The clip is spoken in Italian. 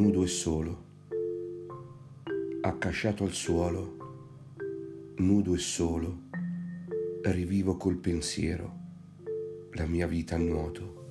nudo e solo, accasciato al suolo, nudo e solo, rivivo col pensiero la mia vita a nuoto.